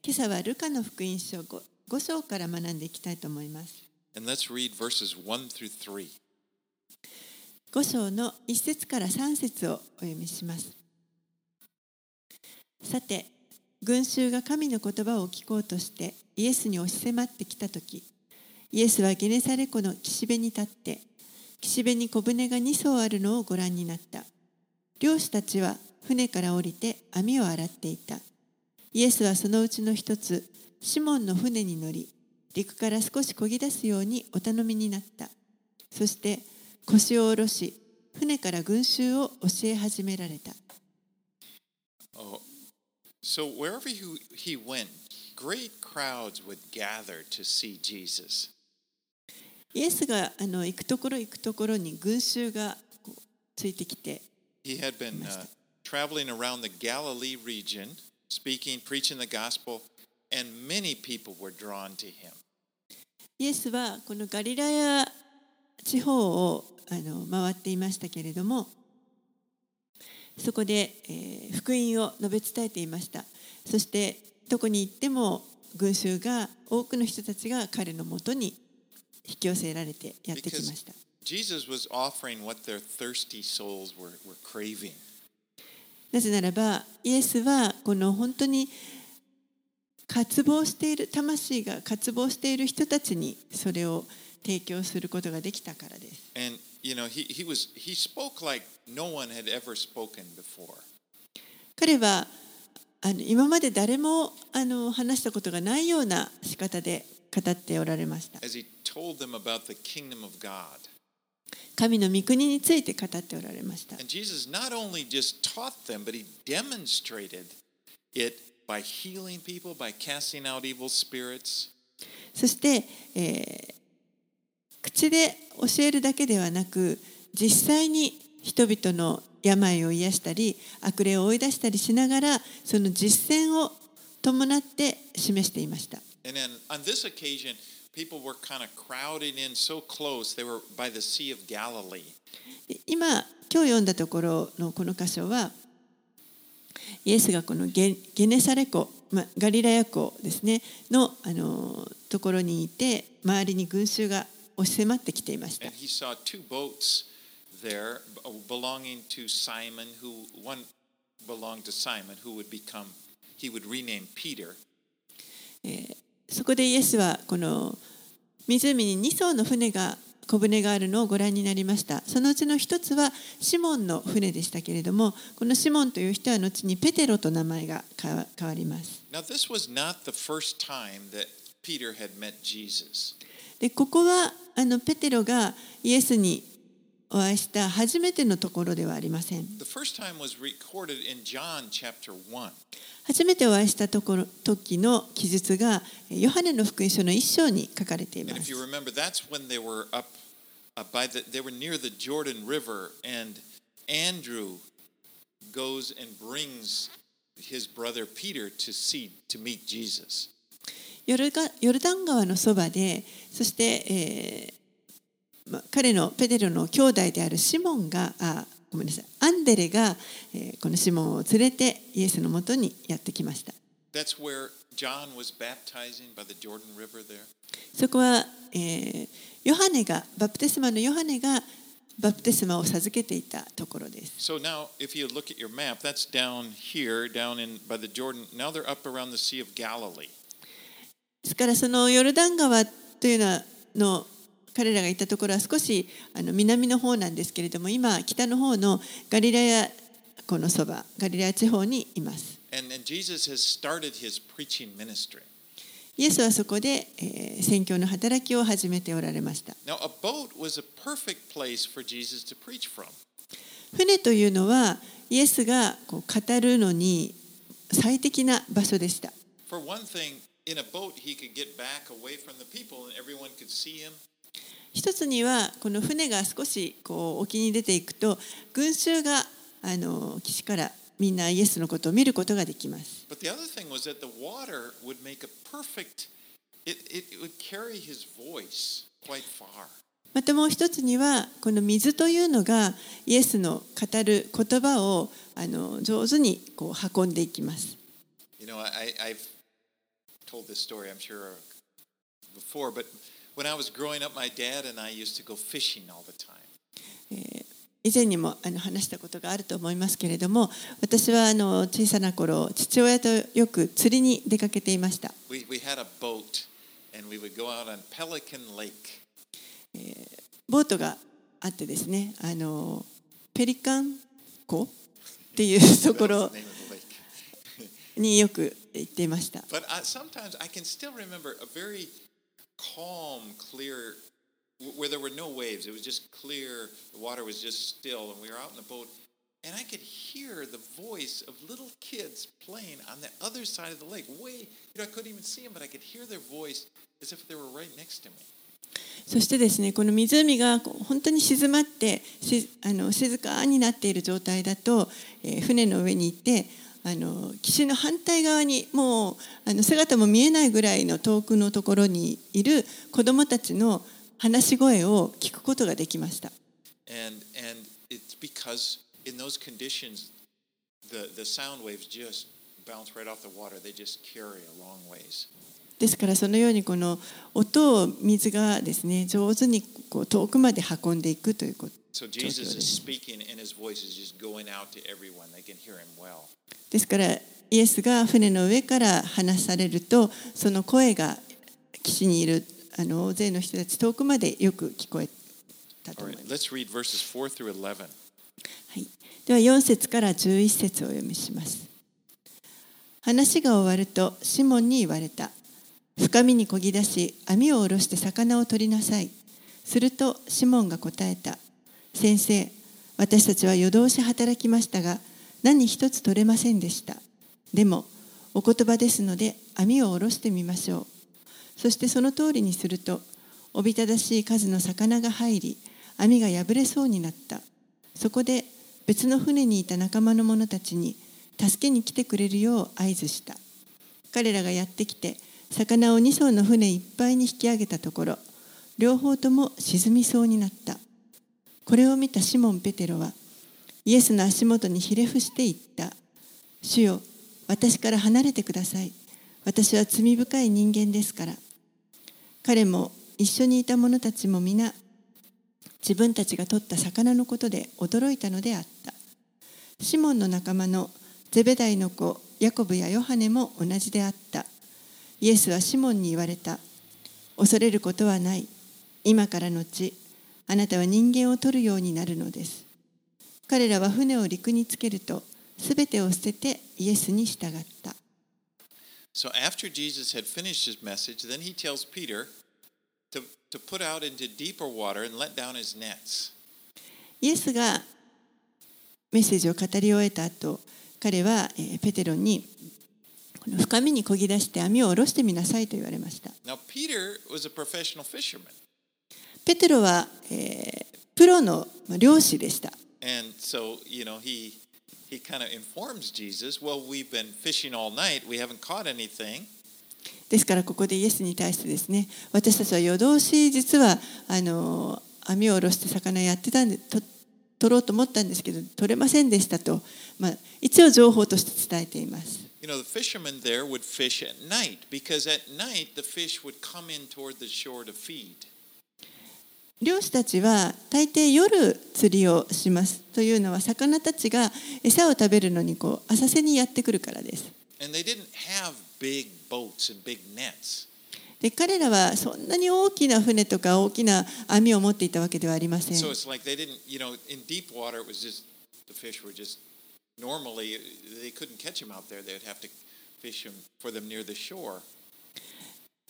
今朝はルカの福音書 5, 5章から学んでいきたいと思います。And let's read verses 1 through 3. 5章の1節から3節をお読みします。さて、群衆が神の言葉を聞こうとしてイエスに押し迫ってきたとき、イエスはゲネサレ湖の岸辺に立って、岸辺に小舟が2艘あるのをご覧になった。漁師たちは船から降りて網を洗っていた。イエスはそのうちの一つ、シモンの船に乗り、陸から少し漕ぎ出すようにお頼みになった。そして、腰を下ろし、船から群衆を教え始められた。Oh. So wherever he went, great crowds would gather to see Jesus. イエスがあの行くところ行くところに群衆がついてきて He had been、uh, traveling around the Galilee region, speaking, preaching the gospel, and many people were drawn to him. イエスはこのガリラヤ地方をあの回っていましたけれどもそこで、えー、福音を述べ伝えていましたそしてどこに行っても群衆が多くの人たちが彼のもとに引き寄せられてやってきました Jesus was offering what their thirsty souls were, were craving. なぜならばイエスはこの本当に渇望している魂が渇望している人たちにそれを提供することができたからです。And you know, he, he was he spoke like no one had ever spoken before. 彼はあの今まで誰もあの話したことがないような仕方で語っておられました。As he told them about the kingdom of God. 神の御国について語っておられました。And Jesus not only just taught them, but he demonstrated it by healing people, by casting out evil spirits. そして、えー、口で教えるだけではなく実際に人々の病を癒したり悪霊を追い出したりしながらその実践を伴って示していました。今、今日読んだところのこの箇所は、イエスがこのゲゲネサレ湖、まあ、ガリラヤ湖ですね、のあのところにいて、周りに群衆が押し迫ってきていました。there belonging to Simon, who one belonged to Simon, who would become, he would rename Peter. そこでイエスはこの湖に2艘の船が小舟があるのをご覧になりました。そのうちの一つはシモンの船でしたけれども、このシモンという人は後にペテロと名前が変わります。でここはあのペテロがイエスにお会いした初めてのところではありません。初めてお会いしたところ時の記述がヨハネの福音書の一章に書かれています。goes and brings his brother Peter to see to meet Jesus. ヨルダン川のそばでそして、えーま、彼のペテロの兄弟であるシモンがあごめんなさいアンデレが、えー、このシモンを連れてイエスのもとにやってきました。そこは、えー、ヨハネがバプテスマのヨハネがバプテスマを授けていたところです。So now, if you look at your map, that's down here, down in by the Jordan. Now they're up around the Sea of Galilee. ですからそのヨルダン川というのの彼らがいたところは少しあの南の方なんですけれども今北の方のガリラヤ湖のそばガリラヤ地方にいます。イエスはそこで、えー、宣教の働きを始めておられました。船というのはイエスがこう語るのに最適な場所でした。For one thing, in a boat he could get back away from the people and everyone could see him. 一つにはこの船が少しこう沖に出ていくと群衆があの岸からみんなイエスのことを見ることができます。またもう一つにはこの水というのがイエスの語る言葉をあの上手にこう運んでいきます。You know, I, When I was growing up, my dad and I used to go fishing all the time. 以前にもあの話したことがあると思いますけれども、私はあの小さな頃、父親とよく釣りに出かけていました。ボートがあってですね、あのペリカン湖っていうところ によく行っていました。Calm, clear, where there were no waves. It was just clear. The water was just still, and we were out in the boat, and I could hear the voice of little kids playing on the other side of the lake. Way, you know, I couldn't even see them, but I could hear their voice as if they were right next to me. そしてですねこの湖が本当に静まってあの静かになっている状態だと、えー船の上に行ってあの岸の反対側にもうあの姿も見えないぐらいの遠くのところにいる子どもたちの話し声を聞くことができました。ですからそのようにこの音を水がですね上手にこう遠くまで運んでいくということ。So Jesus で is す。speaking, and his voice is just going out to everyone. They can hear him well. ですからイエスが船の上から話されるとその声が岸にいるあの大勢の人たち遠くまでよく聞こえたと All 思い right, ます。let's read verses 4 through 11. はい、では4節から11節をお読みします。話が終わるとシモンに言われた。深みにこぎ出し網を下ろして魚を取りなさい。するとシモンが答えた。先生、私たちは夜通し働きましたが何一つ取れませんでした。でもお言葉ですので網を下ろしてみましょう。そしてその通りにするとおびただしい数の魚が入り網が破れそうになった。そこで別の船にいた仲間の者たちに助けに来てくれるよう合図した。彼らがやってきて魚を2艘の船いっぱいに引き上げたところ両方とも沈みそうになった。これを見たシモン・ペテロはイエスの足元にひれ伏して言った。主よ、私から離れてください。私は罪深い人間ですから。彼も一緒にいた者たちも皆自分たちが取った魚のことで驚いたのであった。シモンの仲間のゼベダイの子ヤコブやヨハネも同じであった。イエスはシモンに言われた。恐れることはない。今からのち、あなたは人間を取るようになるのです。彼らは船を陸につけると、すべてを捨ててイエスに従った。So after Jesus had finished his message, then he tells Peter to, to put out into deeper water and let down his nets. イエスがメッセージを語り終えた後、彼はえーペテロにこの深みにこぎ出して網を下ろしてみなさいと言われました。Now, Peter was a professional fisherman. ペテロは、えー、プロの漁師でした。ですからここでイエスに対してですね、私たちは夜通し実はあの網を下ろして魚やってたんで取,取ろうと思ったんですけど取れませんでしたと、まあ、一応情報として伝えています。漁師たちは大抵夜釣りをしますというのは魚たちが餌を食べるのにこう浅瀬にやってくるからです。で彼らはそんなに大きな船とか大きな網を持っていたわけではありません。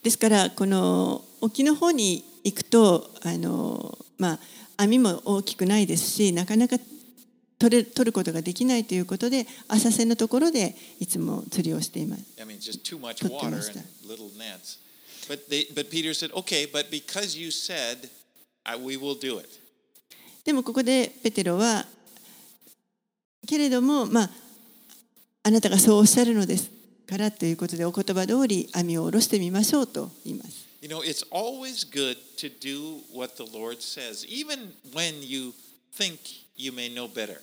ですからこの沖の方に行くとあの、まあ、網も大きくないですしなかなか取れ取ることができないということで浅瀬のところでいつも釣りをしています。I mean, just too much water and little nets. But, they, but Peter said, okay, but because you said, I, we will do it. でもここでペテロはけれどもまああなたがそうおっしゃるのですからということでお言葉通り網を下ろしてみましょうと言います。You know, it's always good to do what the Lord says, even when you think you may know better.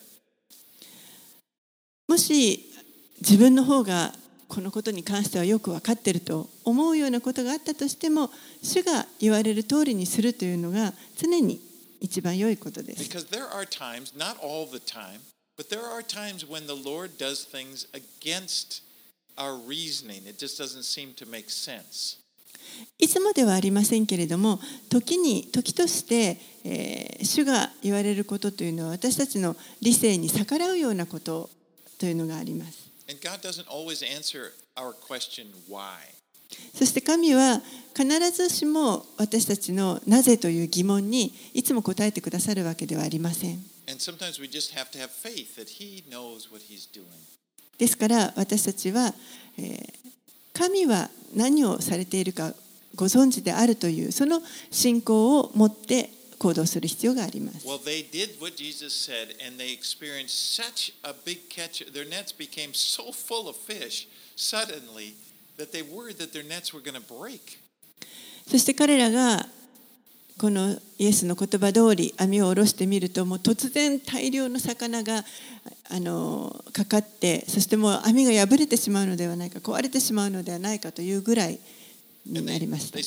もし自分の方がこのことに関してはよく分かっていると思うようなことがあったとしても主が言われる通りにするというのが常に一番良いことです。Because there are times, not all the time, but there are times when the Lord does things against our reasoning. It just doesn't seem to make sense. いつもではありませんけれども時に時として、えー主が言われることというのは私たちの理性に逆らうようなことというのがあります。And God doesn't always answer our question, why? そして神は必ずしも私たちのなぜという疑問にいつも答えてくださるわけではありません。And sometimes we just have to have faith that He knows what He's doing. ですから私たちは、えー神は何をされているかご存知であるというその信仰を持って行動する必要があります。Well, they did what Jesus said, and they experienced such a big catch. Their nets became so full of fish suddenly that they worried that their nets were going to break. そして彼らがこのイエスの言葉通り網を下ろしてみるともう突然大量の魚があのかかってそしてもう網が破れてしまうのではないか壊れてしまうのではないかというぐらいになりました.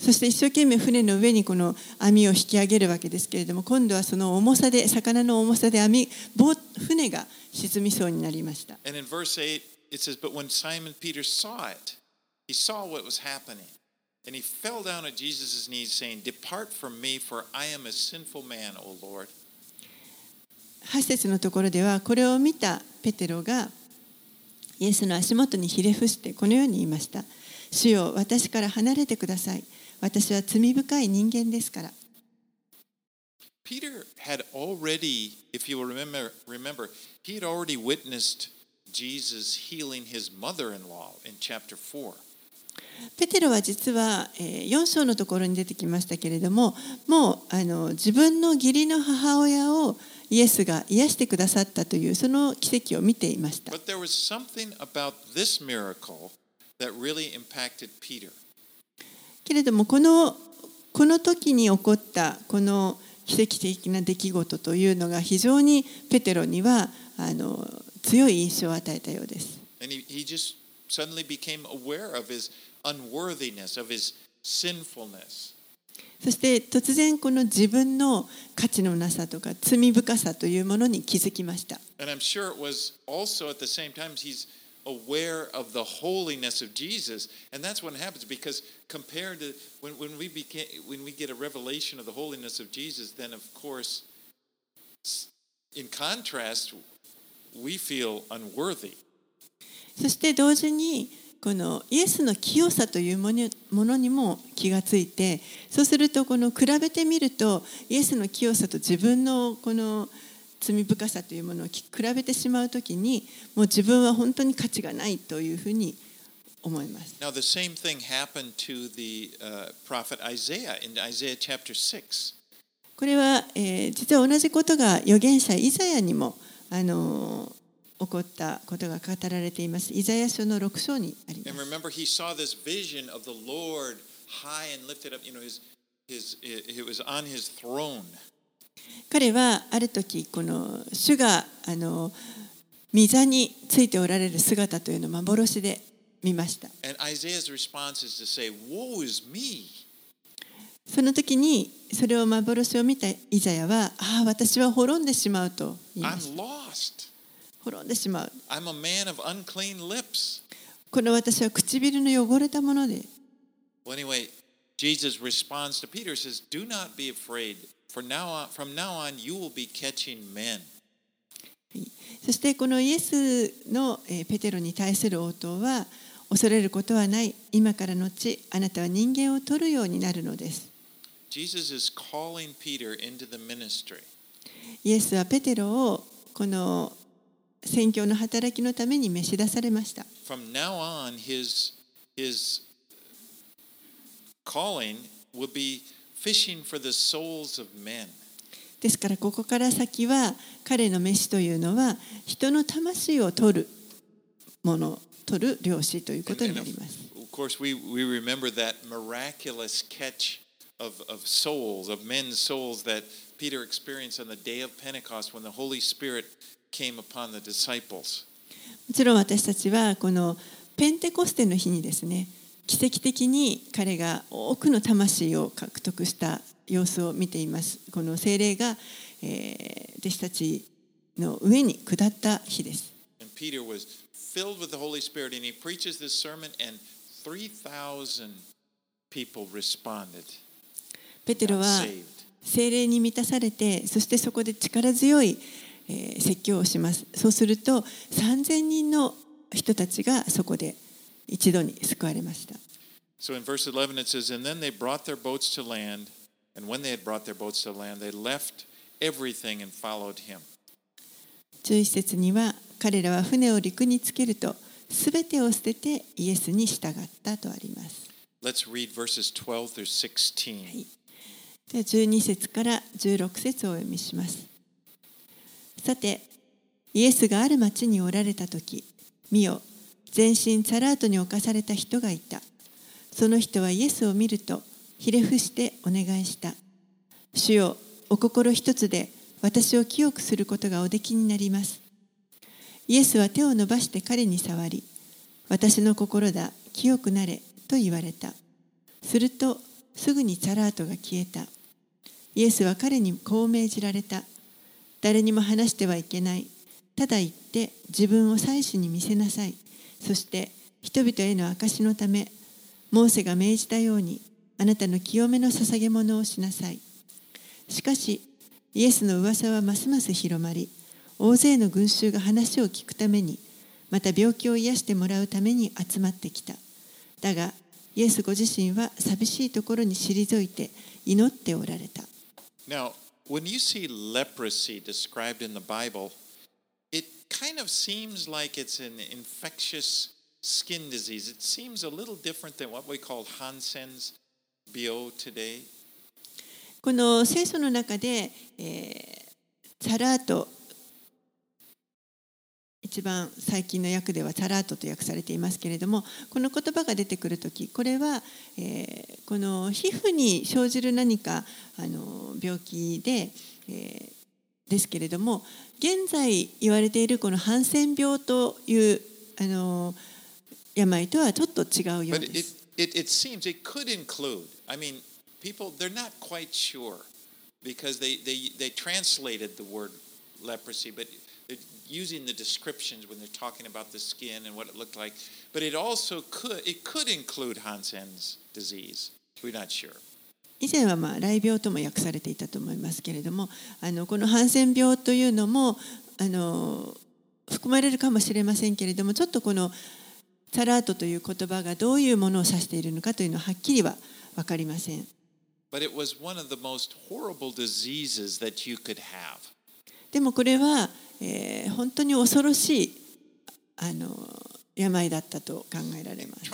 そして一生懸命船の上にこの網を引き上げるわけですけれども今度はその重さで魚の重さで網ボ船が沈みそうになりました。And in verse 8, it says, But when Simon Peter saw it, he saw what was happening. And he fell down at Jesus' knees, saying, Depart from me, for I am a sinful man, O Lord. 8節のところではこれを見たペテロがイエスの足元にひれ伏してこのように言いました「主よ私から離れてください私は罪深い人間ですから」 Peter had already, if you will remember, remember, he had already witnessed Jesus healing his mother-in-law in chapter 4. ペテロは実はえー4章のところに出てきましたけれどももうあの自分の義理の母親をイエスが癒してくださったというその奇跡を見ていました But there was something about this miracle that really impacted Peter. けれどもこのこの時に起こったこの奇跡的な出来事というのが非常にペテロにはあの強い印象を与えたようです。And he, he just suddenly became aware of his unworthiness, of his sinfulness. そして突然この自分の価値のなさとか罪深さというものに気づきました。And I'm sure it was also at the same time he's aware of the holiness of Jesus. And that's what happens because compared to when, when we became when we get a revelation of the holiness of Jesus, then of course in contrast, we feel unworthy. そして同時にこのイエスの清さというものにも気がついてそうするとこの比べてみるとイエスの清さと自分のこの罪深さというものをき比べてしまうときにもう自分は本当に価値がないというふうに思います。Now the same thing happened to the uh, prophet Isaiah in Isaiah chapter 6. これは、えー実は同じことが預言者イザヤにもあの起こったことが語られています。イザヤ書の6章にあります。彼はある時この主があの御座についておられる姿というのを幻で見ました。その時にそれを幻を見たイザヤは、ああ、私は滅んでしまうと言いまし。I'm lost. 滅んでしまう。I'm a man of unclean lips. この私は唇の汚れたもので、Well, anyway, Jesus responds to Peter, says, Do not be afraid. For now on, from now on, you will be catching men. そしてこのイエスのえーペテロに対する応答は、恐れることはない。今からのち、あなたは人間を取るようになるのです。Jesus is calling Peter into the ministry. イエスはペテロをこの宣教の働きのために召し出されました。ですからここから先は彼の召しというのは人の魂を取るもの取る漁師ということになります。Peter experienced on the day of Pentecost when the Holy Spirit came upon the disciples. もちろん私たちはこのペンテコステの日にですね奇跡的に彼が多くの魂を獲得した様子を見ていますこの精霊が、えー弟子たちの上に下った日です And Peter was filled with the Holy Spirit and he preaches this sermon and 3,000 people responded. ペテロは.精霊に満たされてそしてそこで力強い、えー説教をしますそうすると3000人の人たちがそこで一度に救われました So in verse 11 it says, And then they brought their boats to land, and when they had brought their boats to land, they left everything and followed him. 11節には彼らは船を陸につけると全てを捨ててイエスに従ったとあります Let's read verses 12 through 16. で12節から16節をお読みします。さてイエスがある町におられた時見よ全身サラートに侵された人がいた。その人はイエスを見るとひれ伏してお願いした。主よお心一つで私を清くすることがおできになります。イエスは手を伸ばして彼に触り私の心だ清くなれと言われた。するとすぐにサラートが消えた。イエスは彼にこう命じられた。誰にも話してはいけない。ただ言って自分を祭司に見せなさい。そして人々への証のためモーセが命じたようにあなたの清めの捧げ物をしなさい。しかしイエスの噂はますます広まり大勢の群衆が話を聞くためにまた病気を癒してもらうために集まってきた。だがイエスご自身は寂しいところに退いて祈っておられた Now, when you see leprosy described in the Bible, it kind of seems like it's an infectious skin disease. It seems a little different than what we call Hansen's BO today. この聖書の中で、えーサラート一番最近の訳ではサラートと訳されていますけれどもこの言葉が出てくる時これは、えーこの皮膚に生じる何かあの病気で、えーですけれども現在言われているこのハンセン病というあの病とはちょっと違うよう But で it, す。it, it seems it could include, I mean, people, they're not quite sure because they, they, they translated the word leprosy, but using the descriptions when they're talking about the skin and what it looked like. But it also could, it could include Hansen's disease. We're not sure. 以前はまあ雷病とも訳されていたと思いますけれどもあのこのハンセン病というのもあの含まれるかもしれませんけれどもちょっとこのサラートという言葉がどういうものを指しているのかというのははっきりは分かりません But it was one of the most horrible diseases that you could have. でもこれは、えー本当に恐ろしいあの病だったと考えられます.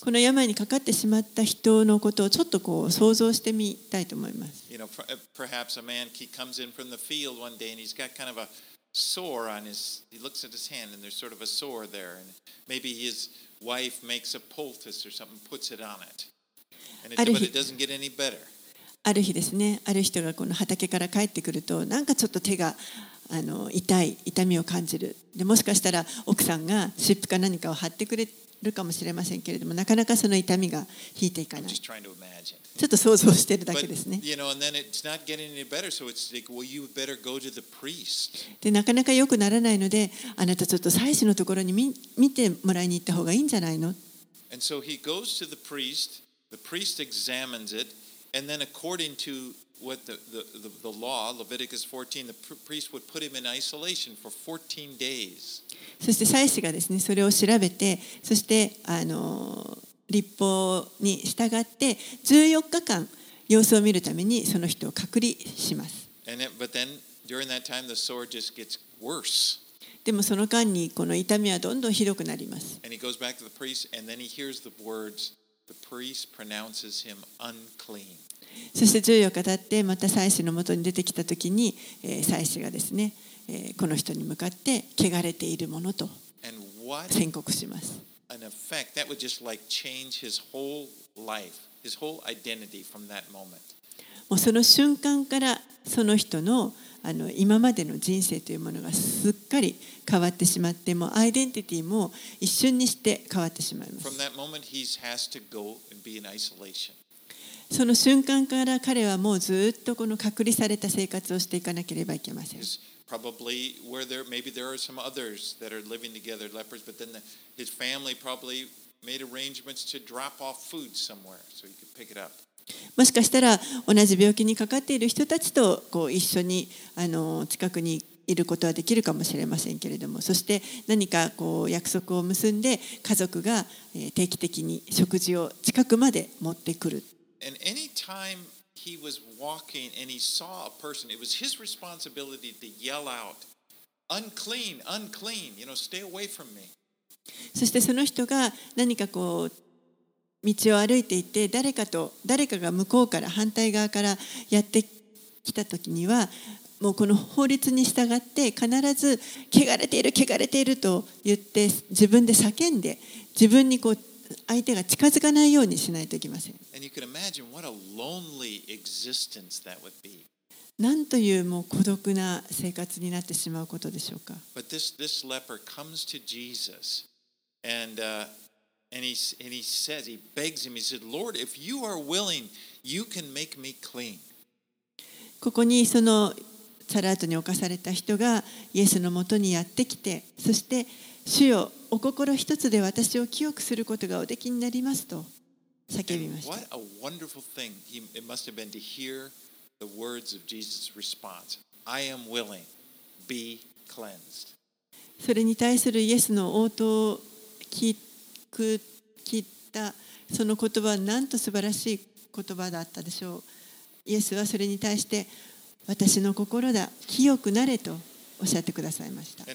この病にかかってしまった人のことをちょっとこう想像してみたいと思います You know, per- uh, perhaps a man he comes in from the field one day and he's got kind of a sore on his. He looks at his hand and there's sort of a sore there, and maybe his wife makes a poultice or something, puts it on it, and it, but it doesn't get any better. ある日ですねある人がこの畑から帰ってくるとなんかちょっと手があの痛い痛みを感じるでもしかしたら奥さんが湿布か何かを貼ってくれるかもしれませんけれどもなかなかその痛みが引いていかない.ちょっと想像してるだけですね.でなかなか良くならないのであなたちょっと祭司のところに見見てもらいに行った方がいいんじゃないの？And so he goes to the priest. The priest examines it, and then according to what the, the, the, the law, Leviticus 14, the pr- priest would put him in isolation for 14 days. そして祭司がですねそれを調べてそしてあの立法に従って14日間様子を見るためにその人を隔離します And it, but then during that time, the sore just gets worse. でもその間にこの痛みはどんどんひどくなります And he goes back to the priest, and then he hears the words, the priest pronounces him unclean. そして十四日経ってまた祭司のもとに出てきたときに祭司がですねこの人に向かって汚れているものと宣告します。もうその瞬間からその人の,あの今までの人生というものがすっかり変わってしまってもアイデンティティも一瞬にして変わってしまいます。その瞬間から彼はもうずっとこの隔離された生活をしていかなければいけません probably where there maybe there are some others that are living together, lepers, but then the, his family probably made arrangements to drop off food somewhere so he could pick it up. もしかしたら同じ病気にかかっている人たちとこう一緒にあの近くにいることはできるかもしれませんけれどもそして何かこう約束を結んで家族がえー定期的に食事を近くまで持ってくる And any time he was walking and he saw a person, it was his responsibility to yell out, unclean, unclean, you know, stay away from me. そしてその人が何かこう道を歩いていて誰かと誰かが向こうから反対側からやってきた時にはもうこの法律に従って必ず「汚れている汚れている」と言って自分で叫んで自分にこう相手が近づかないようにしないといけません。なんというもう孤独な生活になってしまうことでしょうか。But this, this leper comes to Jesus and, uh, and, he, and he says, he begs him, he said, Lord, if you are willing, you can make me clean. ここにそのサラートに侵された人がイエスのもとにやってきてそして「主よお心一つで私を清くすることがおできになります」と叫びました。The words of Jesus' response. I am willing, be cleansed. それに対するイエスの応答を聞く聞いたその言葉はなんと素晴らしい言葉だったでしょう。イエスはそれに対して「私の心だ、清くなれとおっしゃってくださいました。そ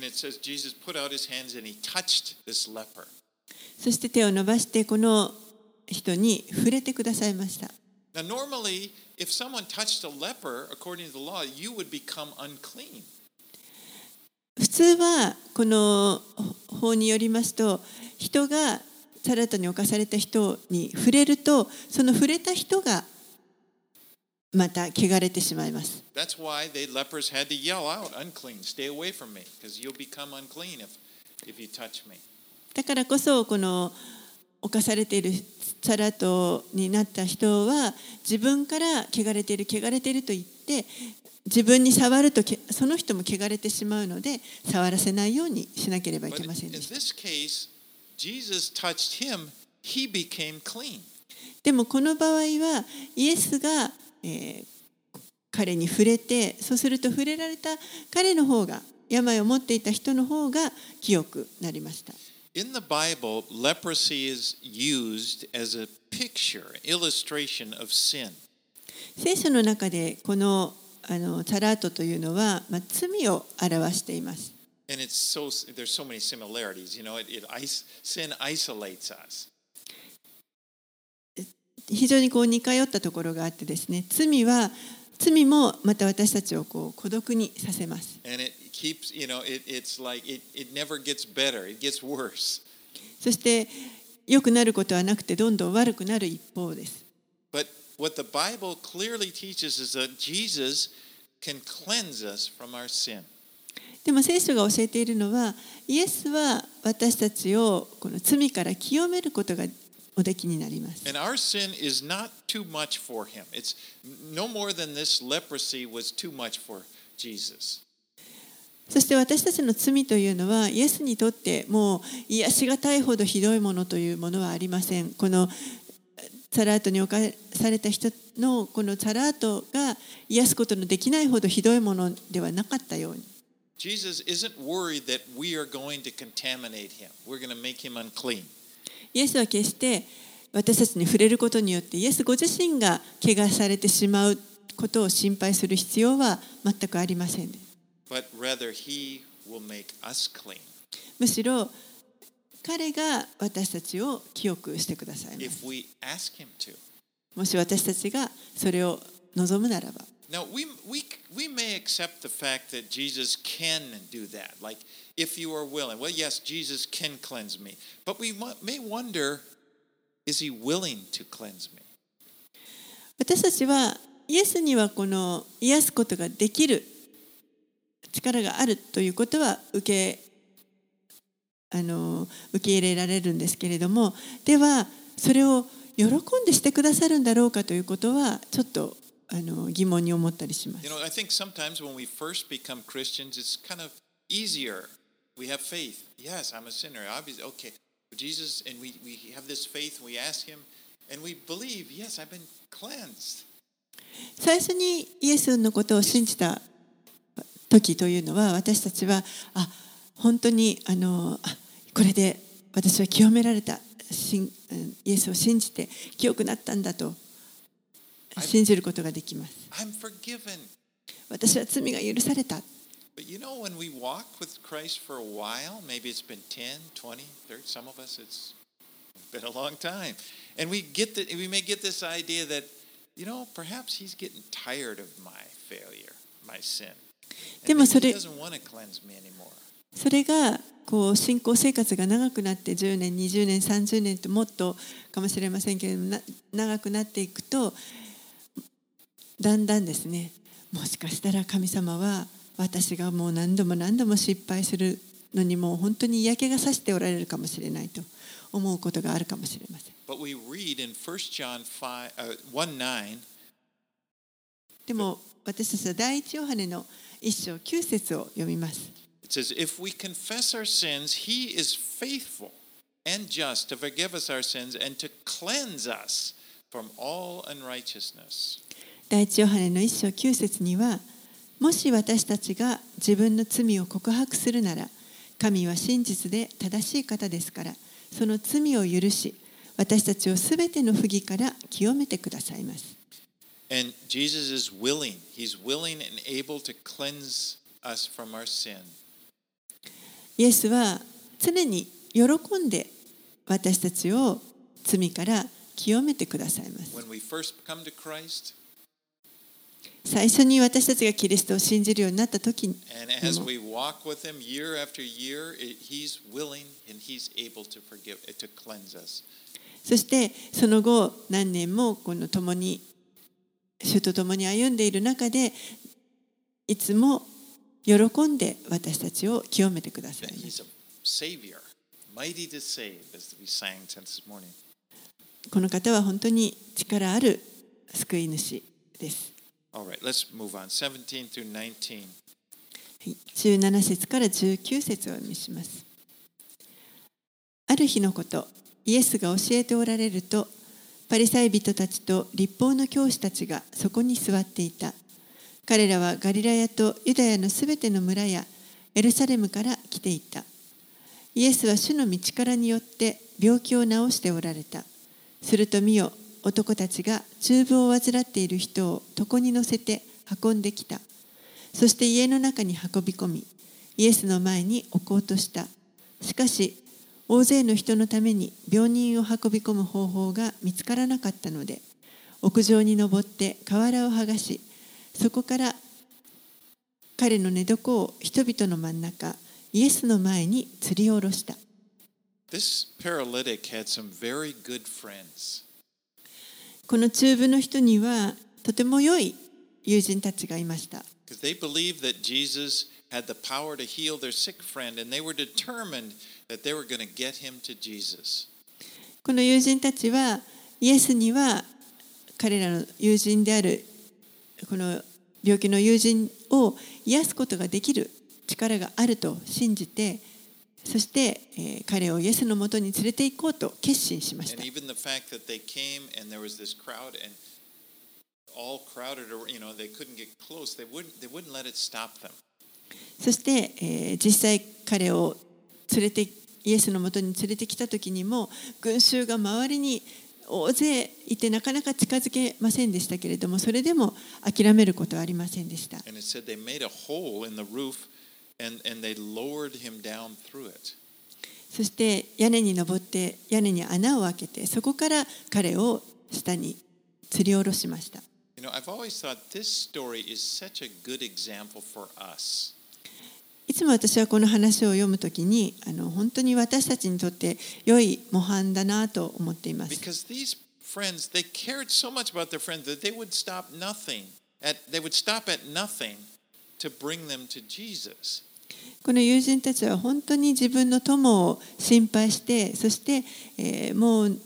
して手を伸ばして、この人に触れてくださいました。普通は、この法によりますと、人が新たに犯された人に触れると、その触れた人がまた汚れてしまいます。だからこそこの犯されているサラトになった人は自分から汚れている汚れていると言って自分に触るとその人も汚れてしまうので触らせないようにしなければいけませんで。もこの場合はイエスがえー彼に触れてそうすると触れられた彼の方が病を持っていた人の方が清くなりました In the Bible, leprosy is used as a picture, illustration of sin. 聖書の中でこのあのタラートというのは、まあ、罪を表しています And it's so there's so many similarities. You know, it, it sin isolates us. 非常にこう似通ったところがあってですね罪は罪もまた私たちをこう孤独にさせます。そして良くなることはなくてどんどん悪くなる一方です。でも、聖書が教えているのはイエスは私たち teaches is that おできになります。そして私たちの罪というのは、イエスにとってもう癒しがたいほどひどいものというものはありません。このサラートに侵された人のこのサラートが癒すことのできないほどひどいものではなかったように。Jesus isn't worried that we are going to contaminate him. We're going to make him unclean. イエスは決して私たちに触れることによってイエスご自身が怪我されてしまうことを心配する必要は全くありません。むしろ彼が私たちを清くしてください.もし私たちがそれを望むならば Now, we, we, we may accept the fact that Jesus can do that. Like, if you are willing. Well, yes, Jesus can cleanse me. But we may wonder is he willing to cleanse me? 私たちはイエスにはこの癒すことができる力があるということは受けあの受け入れられるんですけれどもではそれを喜んでしてくださるんだろうかということはちょっとあの疑問に思ったりします You。know, I think sometimes when we first become Christians, it's kind of easier. We have faith. Yes, I'm a sinner. Obviously, okay. Jesus, and we, we have this faith, we ask Him, and we believe, yes, I've been cleansed. 最初にイエスのことを信じた時というのは私たちはあ本当にあのあこれで私は清められたイエスを信じて清くなったんだと信じることができます I'm forgiven. 私は罪が許された But you know, when we walk with Christ for a while, maybe it's been 10, 20, 30, some of us it's been a long time. And we get the, we may get this idea that, you know, perhaps he's getting tired of my failure, my sin. And でも maybe そ he れ doesn't want to cleanse me anymore. それがこう信仰生活が長くなって10年20年30年ともっとかもしれませんけれどもな長くなっていくとだんだんですねもしかしたら神様は私がもう何度も何度も失敗するのにもう本当に嫌気がさしておられるかもしれないと思うことがあるかもしれません But we read in 1 John 5, uh, 1 9, でも私たちは第一ヨハネの一章9節を読みます it says, If we confess our sins, he is faithful and just to forgive us our sins and to cleanse us from all unrighteousness. 第一ヨハネの一章9節にはもし私たちが自分の罪を告白するなら神は真実で正しい方ですからその罪を許し私たちをすべての不義から清めてくださいます And Jesus is willing. He's willing and able to cleanse us from our sin. イエスは常に喜んで私たちを罪から清めてくださいます When we first come to Christ, 最初に私たちがキリストを信じるようになった時に。そしてその後何年もこの共に主と共に歩んでいる中でいつも喜んで私たちを清めてくださいこの方は本当に力ある救い主です。Alright, let's move on. 17 through 19. 17節から19節をお読みします。ある日のこと、イエスが教えておられると、パリサイ人たちと立法の教師たちがそこに座っていた。彼らはガリラヤとユダヤのすべての村やエルサレムから来ていた。イエスは主の道からによって病気を治しておられた。すると見よ、男たちが中風を患っている人を床に乗せて運んできた。そして家の中に運び込み、イエスの前に置こうとした。しかし、大勢の人のために病人を運び込む方法が見つからなかったので、屋上に登って瓦を剥がし、そこから彼の寝床を人々の真ん中、イエスの前に吊り下ろした。This paralytic had some very good friends. この中部の人にはとても良い友人たちがいました。この友人たちは、イエスには彼らの友人である、この病気の友人を癒すことができる力があると信じて、そして、彼をイエスのもとに連れて行こうと決心しました。そして、実際彼を連れてイエスのもとに連れてきた時にも群衆が周りに大勢いてなかなか近づけませんでしたけれどもそれでも諦めることはありませんでした。And and they lowered him down through it. そして屋根に登って屋根に穴を開けてそこから彼を下に吊り下ろしました。You know, I've always thought this story is such a good example for us. いつも私はこの話を読むときにあの本当に私たちにとって良い模範だなと思っています。Because these friends, they cared so much about their friends that they would stop nothing at they would stop at nothing to bring them to Jesus. この友人たちは本当に自分の友を心配してそして、えーもう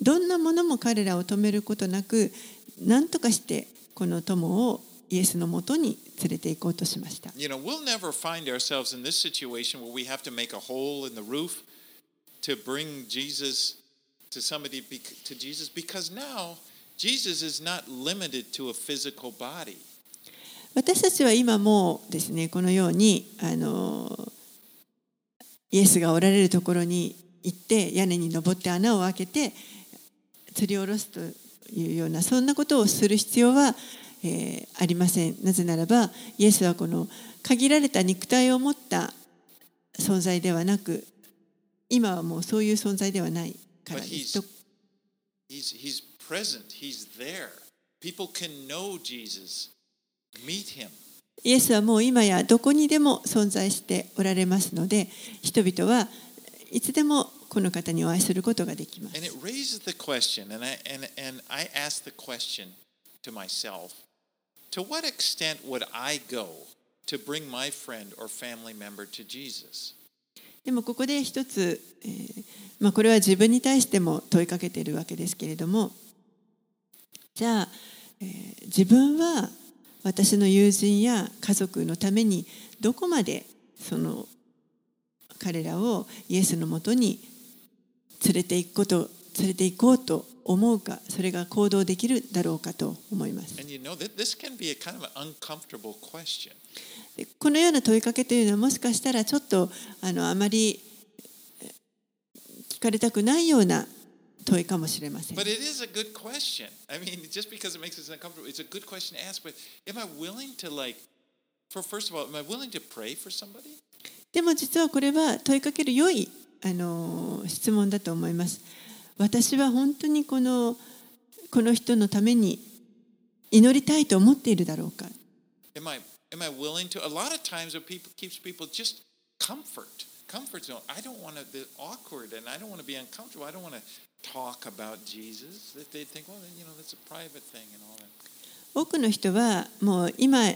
どんなものも彼らを止めることなく何とかしてこの友をイエスのもとに連れて行こうとしました。You know, we'll never find ourselves in this situation where we have to make a hole in the roof to bring Jesus to somebody to Jesus because now Jesus is not limited to a physical body. 私たちは今もうですねこのようにあのイエスがおられるところに行って屋根に登って穴を開けて吊り下ろすというようなそんなことをする必要は、えーありませんなぜならばイエスはこの限られた肉体を持った存在ではなく今はもうそういう存在ではないからです he's と he's he's present, he's there. People can know Jesus, meet him. イエスはもう今やどこにでも存在しておられますので人々はいつでもこの方にお会いすることができます。でもここで一つ、えーまあ、これは自分に対しても問いかけているわけですけれどもじゃあ、えー、自分は私の友人や家族のためにどこまでその彼らをイエスのもとに連れて行くこと連れて行こうと思うかそれが行動できるだろうかと思います。このような問いかけというのはもしかしたらちょっとあのあまりえ聞かれたくないような問いかもしれません But。it is a good question. I mean, just because it makes us uncomfortable, it's a good question to ask. But am I willing to like, for first of all, am I willing to pray for somebody? でも実はこれは問いかける良いあの質問だと思います。私は本当にこのこの人のために祈りたいと思っているだろうか。Am I am I willing to? A lot of times, what people keeps people just comfort, comfort zone. I don't want to be awkward, and I don't want to be uncomfortable. I don't want to talk about Jesus. That they think, well, you know, that's a private thing and all that. 多くの人はもう今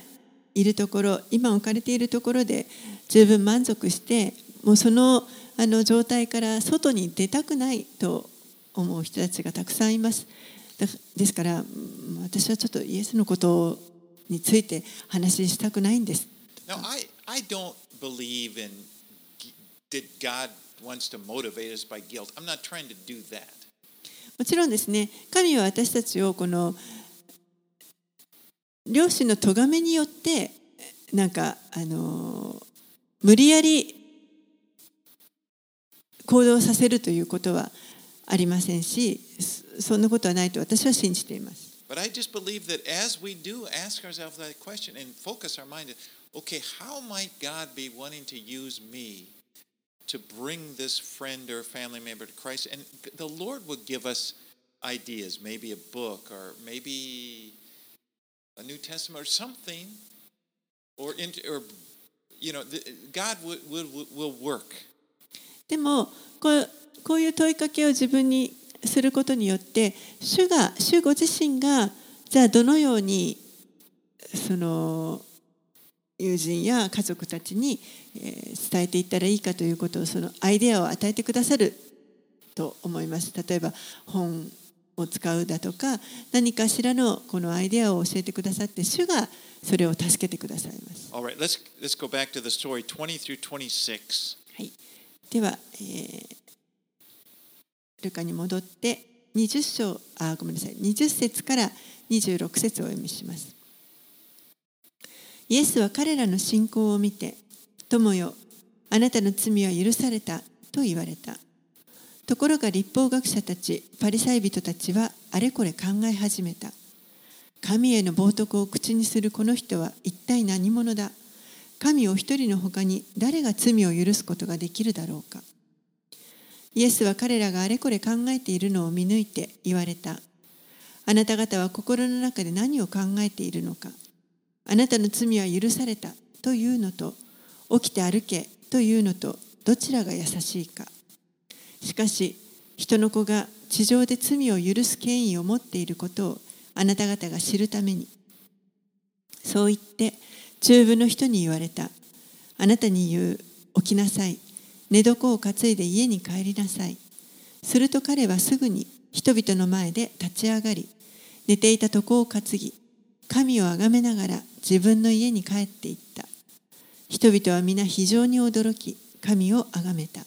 いるところ今置かれているところで十分満足してもうそのあの状態から外に出たくないと思う人たちがたくさんいますだですからうん私はちょっとイエスのことについて話したくないんです Now, I I don't believe in that God wants to motivate us by guilt. I'm not trying to do that. もちろんですね神は私たちをこの両親の咎めによってなんかあの無理やり行動させるということはありませんしそんなことはないと私は信じています。But I just believe that as we do ask ourselves that question and focus our mind, okay, how might God be wanting to use me to bring this friend or family member to Christ? And the Lord would give us ideas, maybe a book or maybe a New Testament or something, or in, or you know, the, God would, would, will work. でもこうこういう問いかけを自分にすることによって主が主ご自身がじゃあどのようにその友人や家族たちにえー伝えていったらいいかということをそのアイデアを与えてくださると思います。例えば本を使うだとか何かしらのこのアイデアを教えてくださって主がそれを助けてくださいます。All right, let's, let's go back to the story 20 through 26. はい、では、えールカに戻って20章あごめんなさい。20節から26節をお読みしますイエスは彼らの信仰を見て「友よあなたの罪は許された」と言われた。ところが立法学者たちパリサイ人たちはあれこれ考え始めた。神への冒涜を口にするこの人は一体何者だ？神お一人の他に誰が罪を許すことができるだろうか？イエスは彼らがあれこれ考えているのを見抜いて言われた。あなた方は心の中で何を考えているのか？あなたの罪は許されたというのと起きて歩けというのとどちらが優しいか。しかし人の子が地上で罪を許す権威を持っていることをあなた方が知るために。そう言って中部の人に言われた。あなたに言う起きなさい。寝床を担いで家に帰りなさい。すると彼はすぐに人々の前で立ち上がり寝ていた床を担ぎ神をあがめながら自分の家に帰っていった。人々は皆非常に驚き神をあがめた。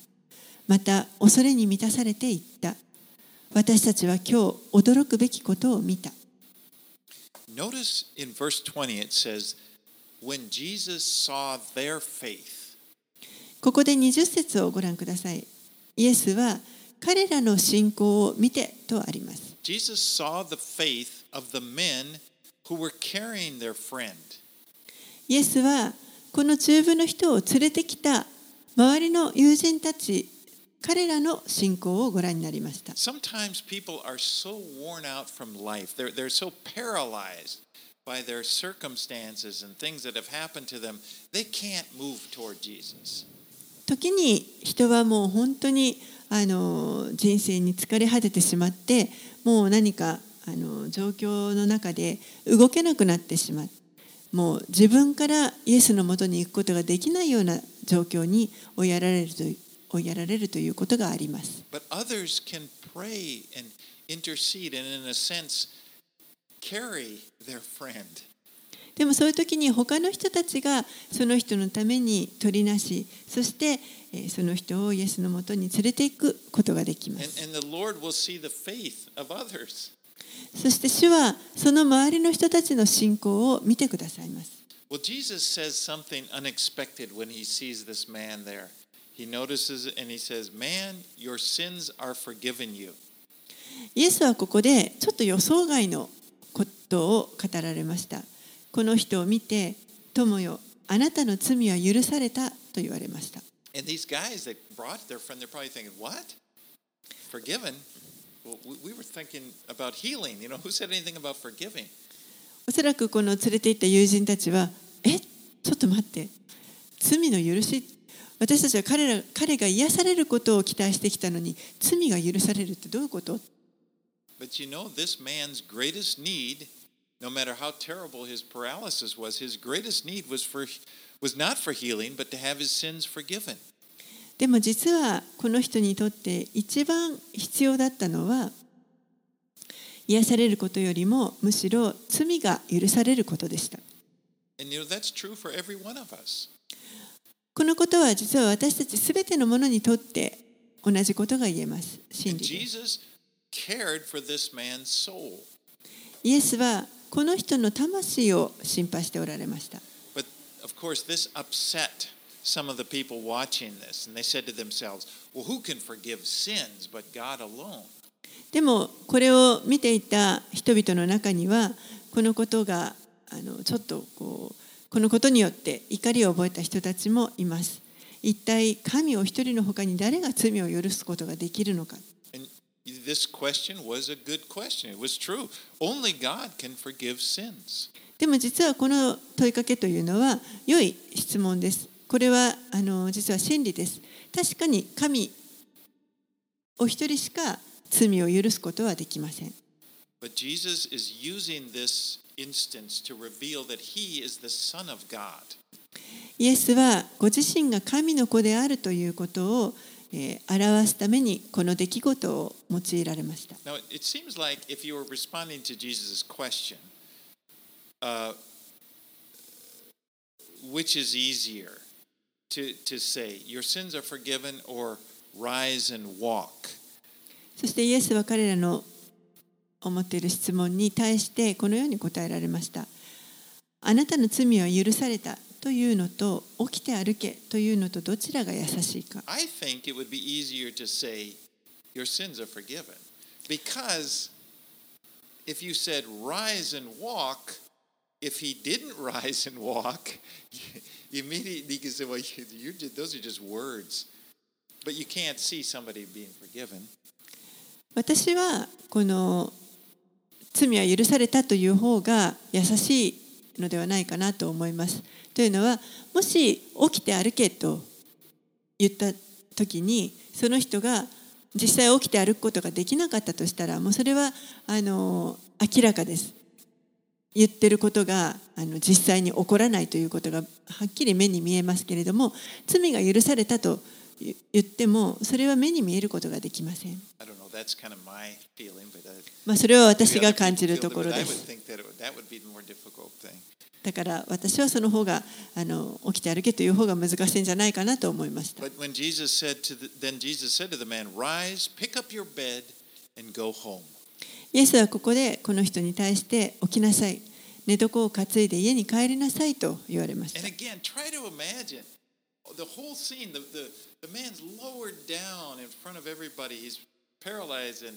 また恐れに満たされていった。私たちは今日驚くべきことを見た。Notice in verse 20 it says, When Jesus saw their faith, ここで20節をご覧ください。イエスは彼らの信仰を見てとあります。Jesus saw the faith of the men who were carrying their friend. イエスはこの中部の人を連れてきた周りの友人たち彼らの信仰をご覧になりました Sometimes people are so worn out from life, they're, they're so paralyzed by their circumstances and things that have happened to them, they can't move toward Jesus. 時に人はもう本当にあの人生に疲れ果ててしまってもう何かあの状況の中で動けなくなってしまうもう自分からイエスのもとに行くことができないような状況に追いやられるという追いやられるということがあります。But others can pray and intercede and, in a sense, carry their friend. でもそういう時に他の人たちがその人のために取りなしそしてえーその人をイエスのもとに連れていくことができま And, す。and the Lord will see the faith of others. そして主はその周りの人たちの信仰を見てくださいます。Well, Jesus says something unexpected when he sees this man there. He notices it and he says, Man, your sins are forgiven you. イエスはここでちょっと予想外のことを語られました。この人を見て、友よ、あなたの罪は許されたと言われました。And these guys that brought their friend, they're probably thinking, What? Forgiven? Well, we, we were thinking about healing. You know, who said anything about forgiving? おそらくこの連れて行った友人たちは、えちょっと待って、罪の許し、私たちは彼ら彼が癒されることを期待してきたのに、罪が許されるってどういうこと But you know, this man's greatest need, no matter how terrible his paralysis was, his greatest need was for was not for healing, but to have his sins forgiven. でも実はこの人にとって一番必要だったのは癒されることよりもむしろ罪が許されることでした。このことは実は私たちすべてのものにとって同じことが言えます。真理.イエスはこの人の魂を心配しておられました。But of course, this upset some of the people watching this and they said to themselves, Well, who can forgive sins but God alone? でもこれを見ていた人々の中にはこのことがあのちょっとこ,うこのことによって怒りを覚えた人たちもいます。一体神を一人のほかに誰が罪を許すことができるのか。でも実はこの問いかけというのは良い質問です。これはあの実は真理です確かに神お一人しか罪を許すことはできませんイエスはご自身が神の子であるということを表すためにこの出来事を用いられました。Now, it seems like if you were responding to Jesus' question,、uh, which is easier? To, to say, your sins are forgiven or rise and walk? そしてイエスは彼らの思っている質問に対してこのように答えられました。あなたの罪は許されたというのと起きて歩けというのとどちらが優しいか。I think it would be easier to say, your sins are forgiven. Because if you said, rise and walk, if he didn't rise and walk, immediately you can say, well, you, you did, those are just words. But you can't see somebody being forgiven. 私はこの罪は許されたという方が優しいのではないかなと思います。というのはもし起きて歩けと言った時にその人が実際起きて歩くことができなかったとしたらもうそれはあの明らかです。言ってることがあの実際に起こらないということがはっきり目に見えますけれども罪が許されたと言ってもそれは目に見えることができません。まあそれは私が感じるところです。だから私はその方があの起きて歩けという方が難しいんじゃないかなと思いました。イエスはここでこの人に対して起きなさい。寝床を担いで家に帰りなさいと言われました。The whole scene. The, the, the man's lowered down in front of everybody. He's paralyzed, and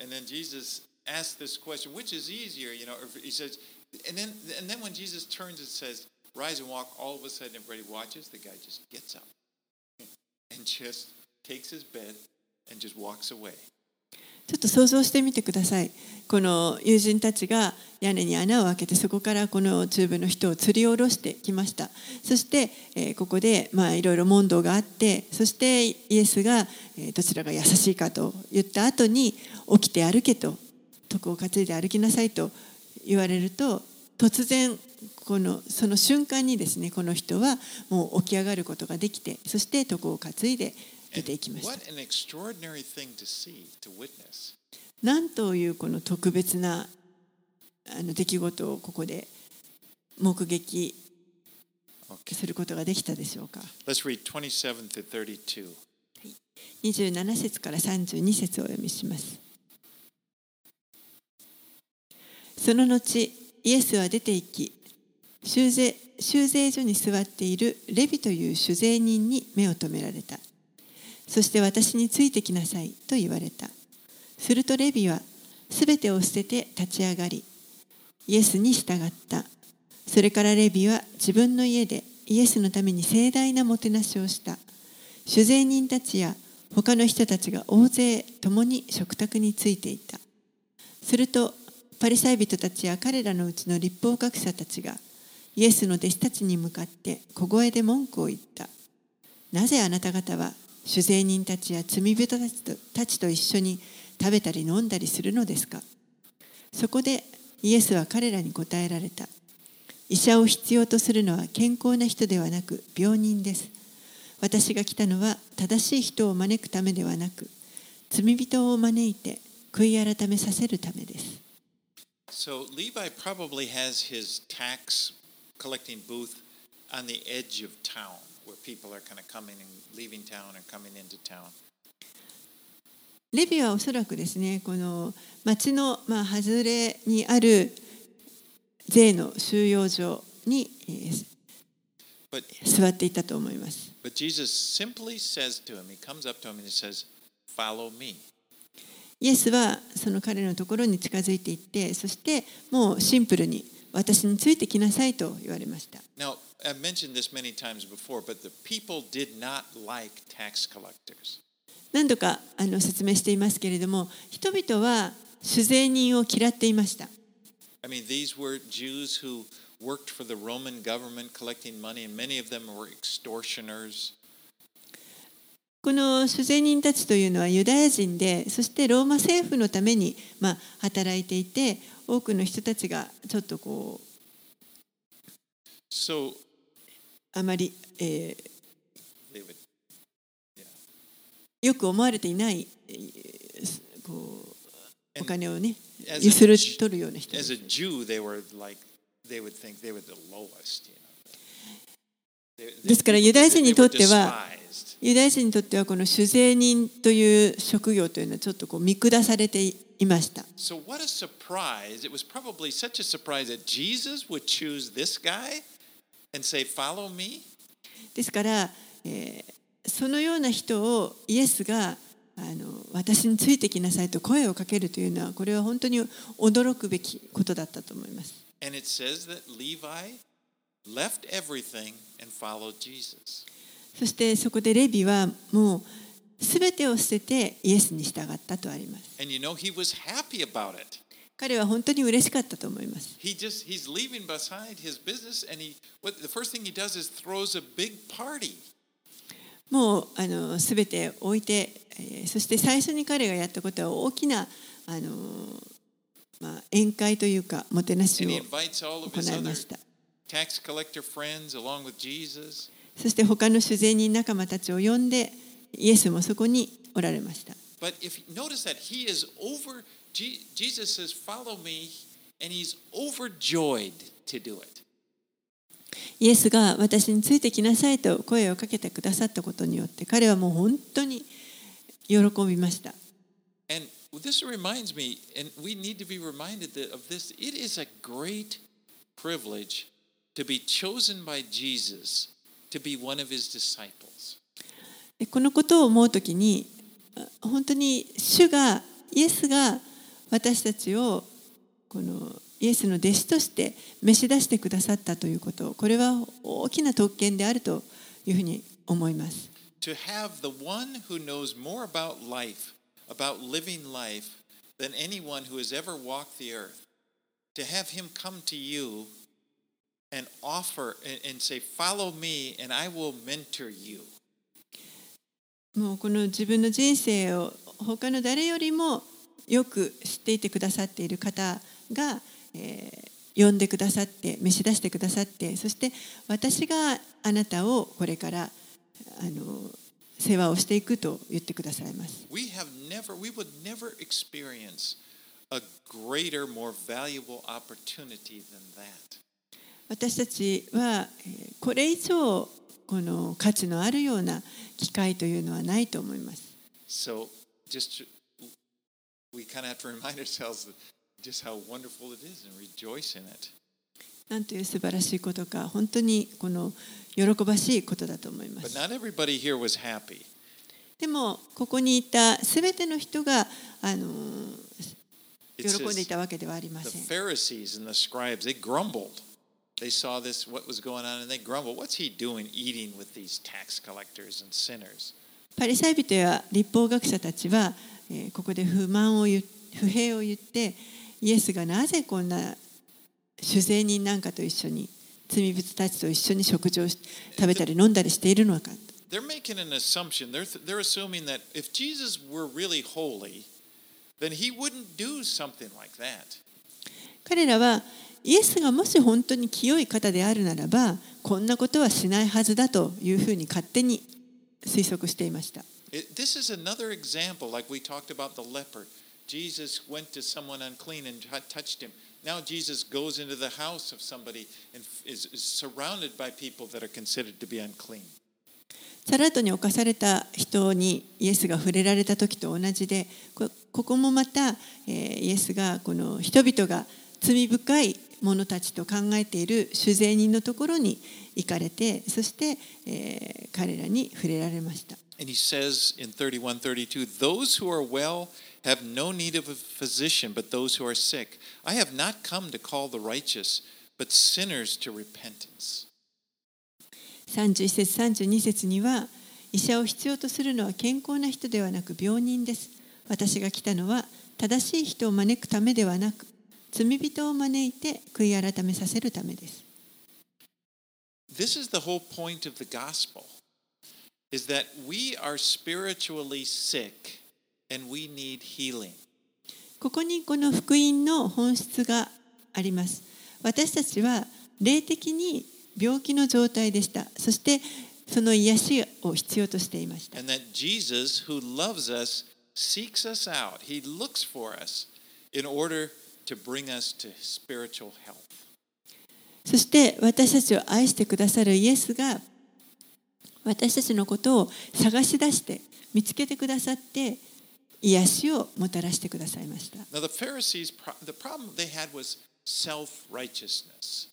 and then Jesus asks this question, which is easier, you know? He says, and then and then when Jesus turns and says, "Rise and walk," all of a sudden everybody watches. The guy just gets up and just takes his bed and just walks away. ちょっと想像してみてください。この友人たちが屋根に穴を開けてそこからこの中部の人を吊り下ろしてきました。そして、えここでまあいろいろ問答があってそしてイエスが、えどちらが優しいかと言った後に起きて歩けと床を担いで歩きなさいと言われると突然このその瞬間にですねこの人はもう起き上がることができてそして床を担いで出ていきました.なんというこの特別なあの出来事をここで目撃.することができたでしょうか？Let's read 27 to 32. 27節から32節をお読みしますその後イエスは出て行き修税修税所に座っているレビという酒税人に目を留められたそして私についてきなさいと言われた。するとレビはすべてを捨てて立ち上がりイエスに従った。それからレビは自分の家でイエスのために盛大なもてなしをした。酒税人たちや他の人たちが大勢共に食卓についていた。するとパリサイ人たちや彼らのうちの立法学者たちがイエスの弟子たちに向かって小声で文句を言った。なぜあなた方は酒税人たちや罪人たちとたちと一緒に食べたり飲んだりするのですか？そこでイエスは彼らに答えられた。医者を必要とするのは健康な人ではなく病人です。私が来たのは正しい人を招くためではなく罪人を招いて悔い改めさせるためです。So Levi probably has his tax collecting booth on the edge of town. レヴィはおそらくですね、この町の、まあ、外れにある税の収容所に、えー、座っていたと思います。イエスはその彼のところに近づいていって、そしてもうシンプルに私についてきなさいと言われました。I've mentioned this many times before, but the people did not like tax collectors. 何度かあの説明していますけれども人々は酒税人を嫌っていました。I mean, these were Jews who worked for the Roman government collecting money, and many of them were extortioners. この主税人たちというのはユダヤ人でそしてローマ政府のために、まあ、働いていて多くの人たちがちょっとこう So あまり、えー、よく思われていないこうお金をね、ゆする取るような人です。からユダヤ人にとってはユダヤ人にとってはこの主税人という職業というのはちょっとこう見下されていました。So、surprise. Surprise and say, follow me. ですから、えーそのような人をイエスがあの私についてきなさいと声をかけるというのはこれは本当に驚くべきことだったと思います。And it says that Levi left everything and followed Jesus. そしてそこでレビはもう全てを捨ててイエスに従ったとあります。And you know, he was happy about it. 彼は本当に嬉しかったと思います。もうあのすべて置いて、えー、そして最初に彼がやったことは大きなあの、まあ宴会というかもてなしを行いました。そして他の主税人仲間たちを呼んでイエスもそこにおられました。イエスが私についてきなさいと声をかけてくださったことによって彼はもう本当に喜びました。このことを思うときに本当に主がイエスが私たちをこのイエスの弟子として召し出してくださったということこれは大きな特権であるというふうに思います。To have the one who knows more about life, about living life, than anyone who has ever walked the earth, to have him come to you and offer and, say, Follow me, and I will mentor you. もうこの自分の人生を他の誰よりもよく知っていてくださっている方が、えー呼んでくださって召し出してくださってそして私があなたをこれからあの世話をしていくと言ってくださいます。We have never, we would never experience a greater, more valuable opportunity than that. 私たちはこれ以上この価値のあるような機会というのはないと思います。So just to- we kind of have to remind ourselves that just how wonderful it is and rejoice in it. なんという素晴らしいことか本当にこの喜ばしいことだと思います。でもここにいたすべての人があの喜んでいたわけではありません。They saw this, what was going on, and they grumbled. What's he doing eating with these tax collectors and sinners? パリサイ人や立法学者たちは、えーここで不満を言う不平を言ってイエスがなぜこんな酒税人なんかと一緒に罪人たちと一緒に食事をし食べたり飲んだりしているのか They're making an assumption. They're, they're assuming that if Jesus were really holy, then he wouldn't do something like that. 彼らはイエスがもし本当に清い方であるならばこんなことはしないはずだというふうに勝手に推測していました。This is another example, like we talked about the leper. Jesus went to someone unclean and touched him. Now Jesus goes into the house of somebody and is, is surrounded by people that are considered to be unclean. サラートに侵された人にイエスが触れられた時と同じでこここもまた、えーイエスがこの人々が罪深い者たちと考えている主税人のところに行かれてそして、えー彼らに触れられました。And he says in 31 32, Those who are well have no need of a physician, but those who are sick. I have not come to call the righteous, but sinners to repentance. 31節32節には医者を必要とするのは健康な人ではなく病人です私が来たのは正しい人を招くためではなく罪人を招いて悔い改めさせるためです This is the whole point of the gospel is that we are spiritually sick and we need healing. ここにこの福音の本質があります私たちは霊的に病気の状態でしたそしてその癒しを必要としていました And that Jesus, who loves us, seeks us out. He looks for us in order to bring us to spiritual health. そして私たちを愛してくださるイエスが私たちのことを探し出して見つけてくださって癒しをもたらしてくださいました。Now, the Pharisees, the problem they had was self righteousness.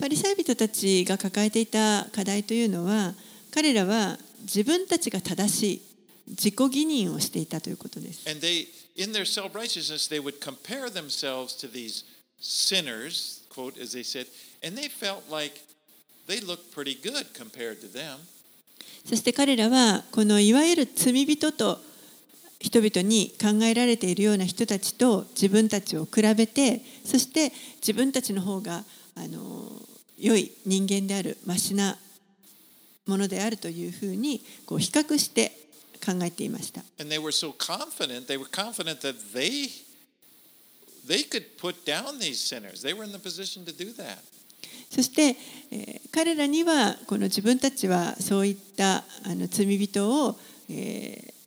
パリサイ人たちが抱えていた課題というのは彼らは自分たちが正しい自己義認をしていたということです。And they, in their self righteousness, they would compare themselves to these sinners, quote, as they said, and they felt like they looked pretty good compared to them. そして彼らはこのいわゆる罪人と人々に考えられているような人たちと自分たちを比べてそして自分たちの方があの良い人間であるマシなものであるというふうにこう比較して考えていました。And they were so confident, they were confident that they they could put down these sinners. They were in the position to do that. そして、えー彼らにはこの自分たちはそういったあの罪人を、えー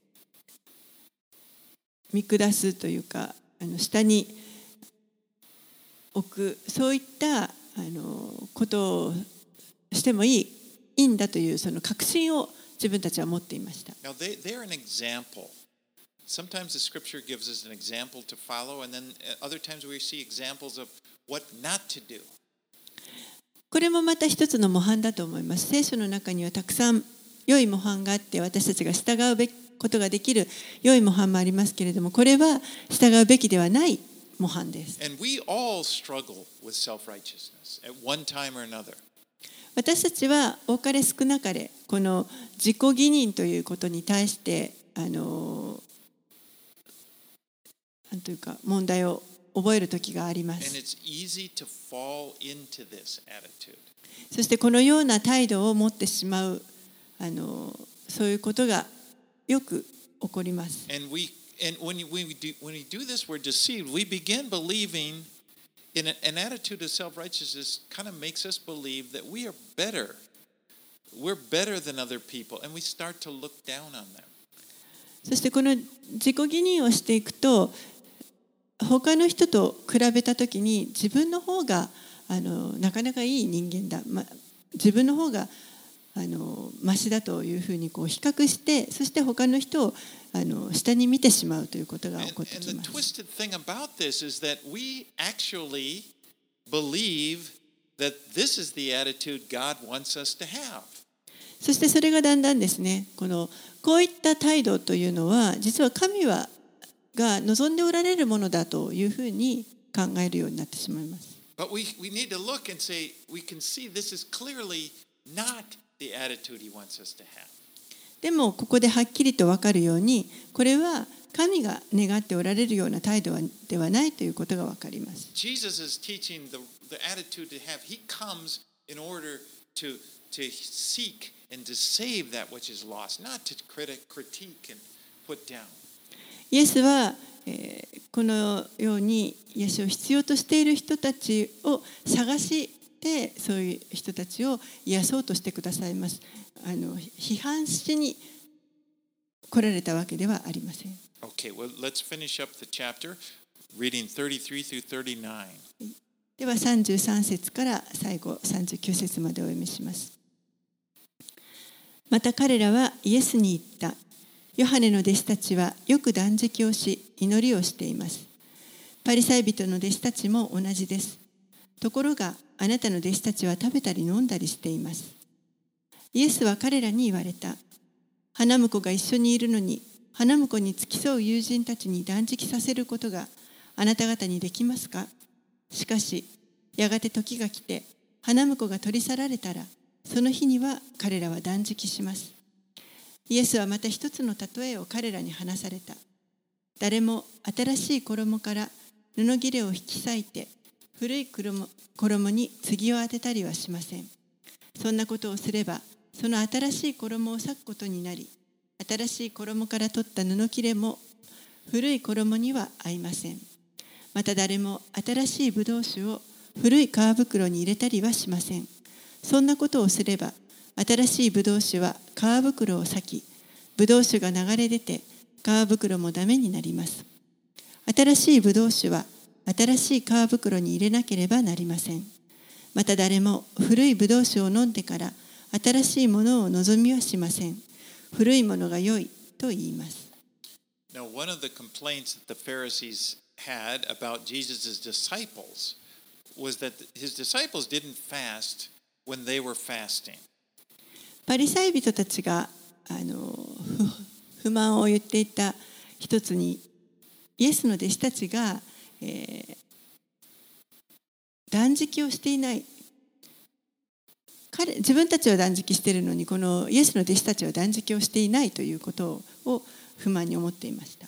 見下すというかあの下に置くそういったあのことをしてもいいいいんだというその確信を自分たちは持っていました。Now they. Sometimes the scripture gives us an example to follow, and then other times we see examples of what not to do. これもまた一つの模範だと思います。聖書の中にはたくさん良い模範があって私たちが従うべきことができる良い模範もありますけれどもこれは従うべきではない模範です。私たちは多かれ少なかれこの自己義認ということに対してあのなんというか問題を覚える時がありま And す。そしてこのような態度を持ってしまうあのそういうことがよく起こります。And when we do when we do this, we're deceived. We begin believing in a, an attitude of self-righteousness kind of makes us believe that we are better. We're better than other people, and we start to look down on them. そしてこの自己義認をしていくと他の人と比べた時に自分の方があのなかなかいい人間だ、ま、自分の方があのマシだというふうにこう比較してそして他の人をあの下に見てしまうということが起こってきます。twisted thing about this is that we actually believe that this is the attitude God wants us to have. そしてそれがだんだんですねこのこういった態度というのは実は神はが望んでおられるものだというふうに考えるようになってしまいます。でもここではっきりと分かるようにこれは神が願っておられるような態度ではないということが分かります。イエスは、えーこのようにイエスを必要としている人たちを探してそういう人たちを癒そうとしてくださいます。あの批判しに来られたわけではありません。Okay, well, let's finish up the chapter, reading 33 through 39. では33節から最後39節までお読みします。また彼らはイエスに言った。ヨハネの弟子たちはよく断食をし祈りをしています。パリサイ人の弟子たちも同じです。ところがあなたの弟子たちは食べたり飲んだりしています。イエスは彼らに言われた。花婿が一緒にいるのに花婿に付き添う友人たちに断食させることがあなた方にできますか？しかしやがて時が来て花婿が取り去られたらその日には彼らは断食しますイエスはまた一つの例えを彼らに話された。誰も新しい衣から布切れを引き裂いて古い衣に継を当てたりはしません。そんなことをすればその新しい衣を裂くことになり新しい衣から取った布切れも古い衣には合いません。また誰も新しいブドウ酒を古い皮袋に入れたりはしません。そんなことをすれば新しいブドウ酒は皮袋を裂きブドウ酒が流れ出て皮袋もダメになります新しいブドウ酒は新しい皮袋に入れなければなりませんまた誰も古いブドウ酒を飲んでから新しいものを望みはしません古いものが良いと言います Now, one of the complaints that the Pharisees had about Jesus' disciples was that his disciples didn't fast when they were fasting. パリサイ人たちがあの不不満を言っていた一つにイエスの弟子たちが、えー断食をしていない彼自分たちは断食しているのにこのイエスの弟子たちは断食をしていないということを不満に思っていました。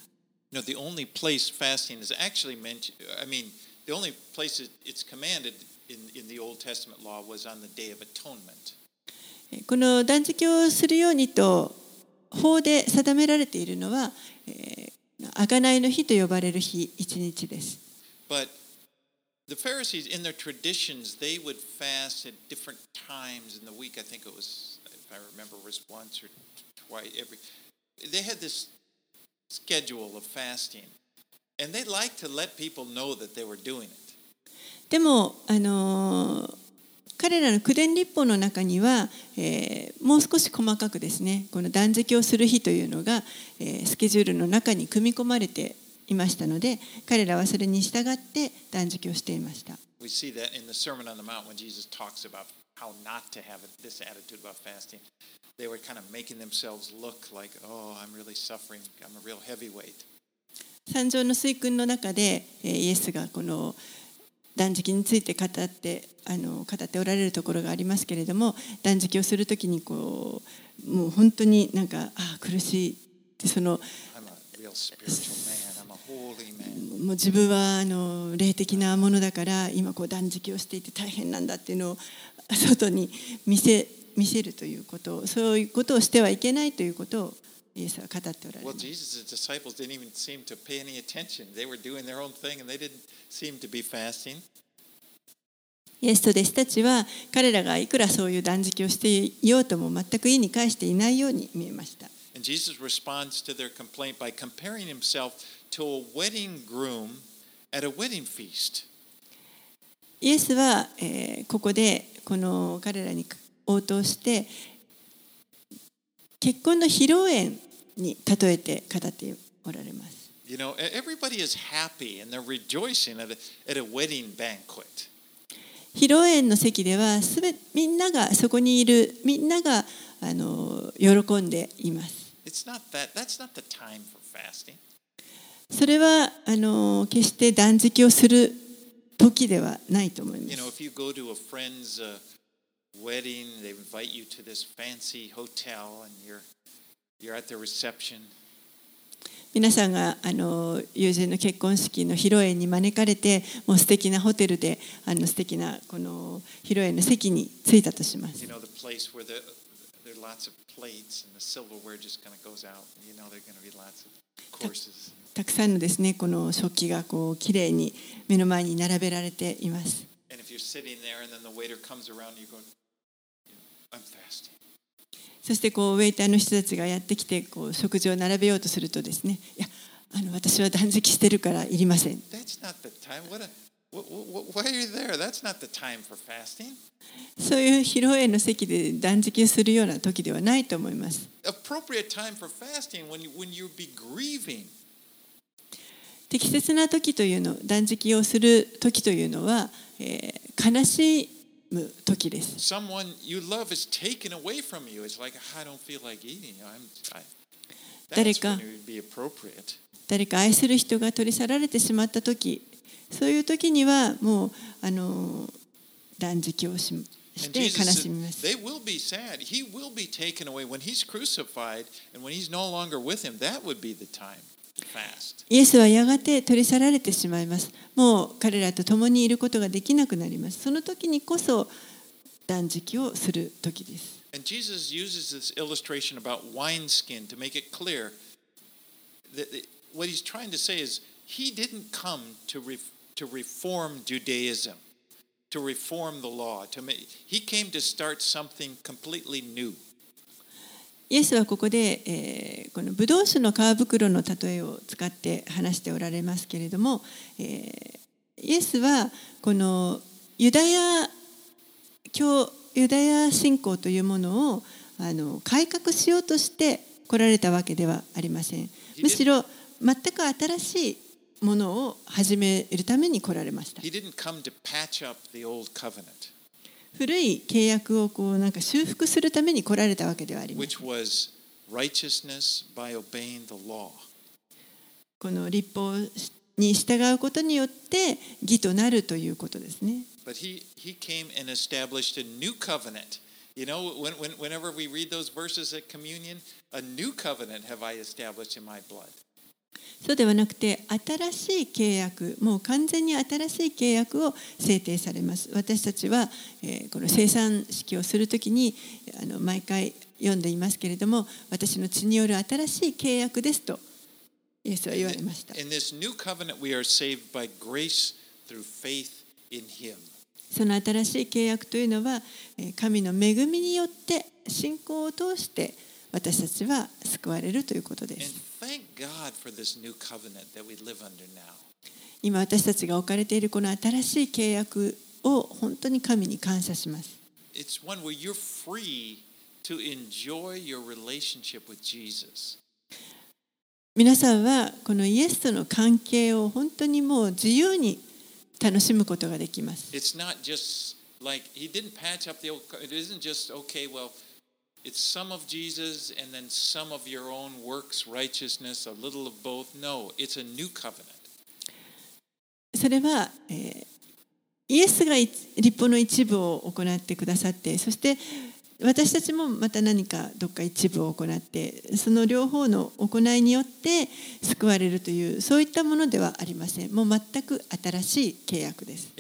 No, the only place fasting is actually mentioned, I mean, the only place it- it's commanded in, in the Old Testament law was on the Day of Atonement. この断食をするようにと法で定められているのは、えー、贖いの日と呼ばれる日一日です。But the Pharisees, in their traditions, they would fast at different times in the week. I think it was, if I remember, it was once or twice every. They had this schedule of fasting, and they liked to let people know that they were doing it. でも、あのー彼らの宮殿立法の中には、えー、もう少し細かくですねこの断食をする日というのが、えー、スケジュールの中に組み込まれていましたので彼らはそれに従って断食をしていました。の水君の中で、えー、イエスがこの断食について語ってあの語っておられるところがありますけれども断食をするときにこうもう本当になんかああ苦しいってそのもう自分はあの霊的なものだから今こう断食をしていて大変なんだっていうのを外に見せ見せるということをそういうことをしてはいけないということをイエスは語っておられる。イエス。イエスは語っておられる。イエスは語っイエスと弟子たちは彼らがいくらそういう断食をしていようとも全く意に返していないように見えました。イエスはこの彼らに応答して結婚の披露宴に例えて語っておられます。You know, e- everybody is happy and they're rejoicing at a, at a wedding banquet. 披露宴の席ではすべみんながそこにいるみんながあの喜んでいます。It's not that, that's not the time for fasting. それはあの決して断食をする時ではないと思いま You know, す。if you go to a friend's uh, wedding, they invite you to this fancy hotel and you're, you're at the reception. 皆さんがあの友人の結婚式の披露宴に招かれて、もう素敵なホテルであの素敵なこの披露宴の席に着いたとします。たくさんのですね、この食器がこう綺麗に目の前に並べられています。そしてこうウェイターの人たちがやってきてこう食事を並べようとするとですね、いやあの私は断食してるからいりません。そういう披露宴の席で断食をするような時ではないと思います。適切な時というの、断食をする時というのは、えー、悲しい。む時です Someone you love is taken away from you. It's like I don't feel like eating. I'm. I, 誰か- when it would be appropriate. 誰か愛する人が取り去られてしまった時そういう時にはもうあの断食をしして悲しみます they will be sad. He will be taken away when he's crucified and when he's no longer with him. That would be the time. イエスはやがて取り去られてしまいます。もう彼らと共にいることができなくなります。その時にこそ断食をする時です。And Jesus uses this illustration about wineskin to make it clear that what he's trying to say is he didn't come to, re, to reform Judaism, to reform the law. To make, he came to start something completely new. イエスはここで、えーこのブドウ酒の皮袋の例えを使って話しておられますけれども、えーイエスはこのユダヤ教ユダヤ信仰というものをあの改革しようとして来られたわけではありません。むしろ全く新しいものを始めるために来られました。古い契約をこうなんか修復するために来られたわけではありません。Righteousness by obeying the law. この立法に従うことによって義となるということですね。But he, he came and established a new covenant You know, when, when, whenever we read those verses at communion, a new covenant have I established in my blood. そうではなくて新しい契約もう完全に新しい契約を制定されます私たちは、えーこの生産式をするときにあの毎回読んでいますけれども私の血による新しい契約ですとイエスは言われました。その新しい契約というのは神の恵みによって信仰を通して私たちは救われるということです。今私たちが置かれているこの新しい契約を本当に神に感謝します。皆さんはこのイエスとの関係を本当にもう自由に楽しむことができます。それは、イエスが立法の一部を行ってくださって、そして、私たちもまた何かどっか一部を行ってその両方の行いによって救われるというそういったものではありません。もう全く新しい契約です。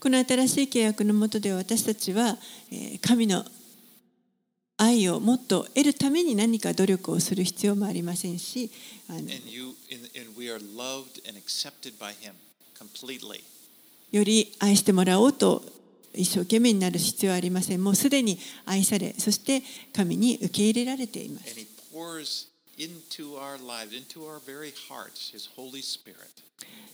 この新しい契約のもで私たちは神の愛をもっと得るために何か努力をする必要もありませんしあの.より愛してもらおうと一生懸命になる必要はありません。もうすでに愛され、そして神に受け入れられています。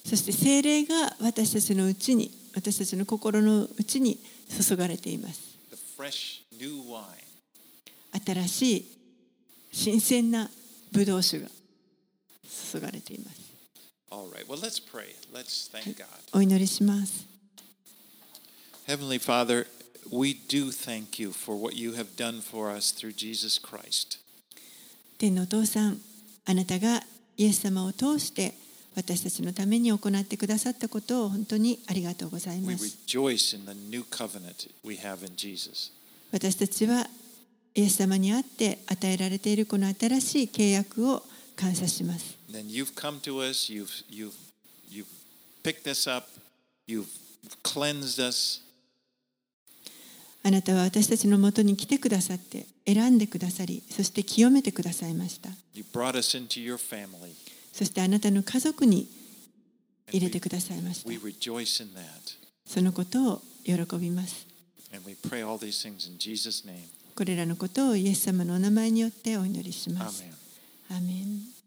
そして聖霊が私たちのうちに、私たちの心のうちに注がれています。the fresh new wine. 新しい新鮮なブドウ酒が注がれています。Right, well, let's pray. Let's thank God. お祈りします。Heavenly Father, we do thank you for what you have done for us through Jesus Christ. 天のお父さん、あなたがイエス様を通して私たちのために行ってくださったことを本当にありがとうございます。私たちはイエス様にあって与えられているこの新しい契約を感謝します。あなたは私たちのもとに来てくださって、選んでくださり、そして清めてくださいました。そしてあなたの家族に入れてくださいました。そのことを喜びます。これらのことをイエス様のお名前によってお祈りします.アーメン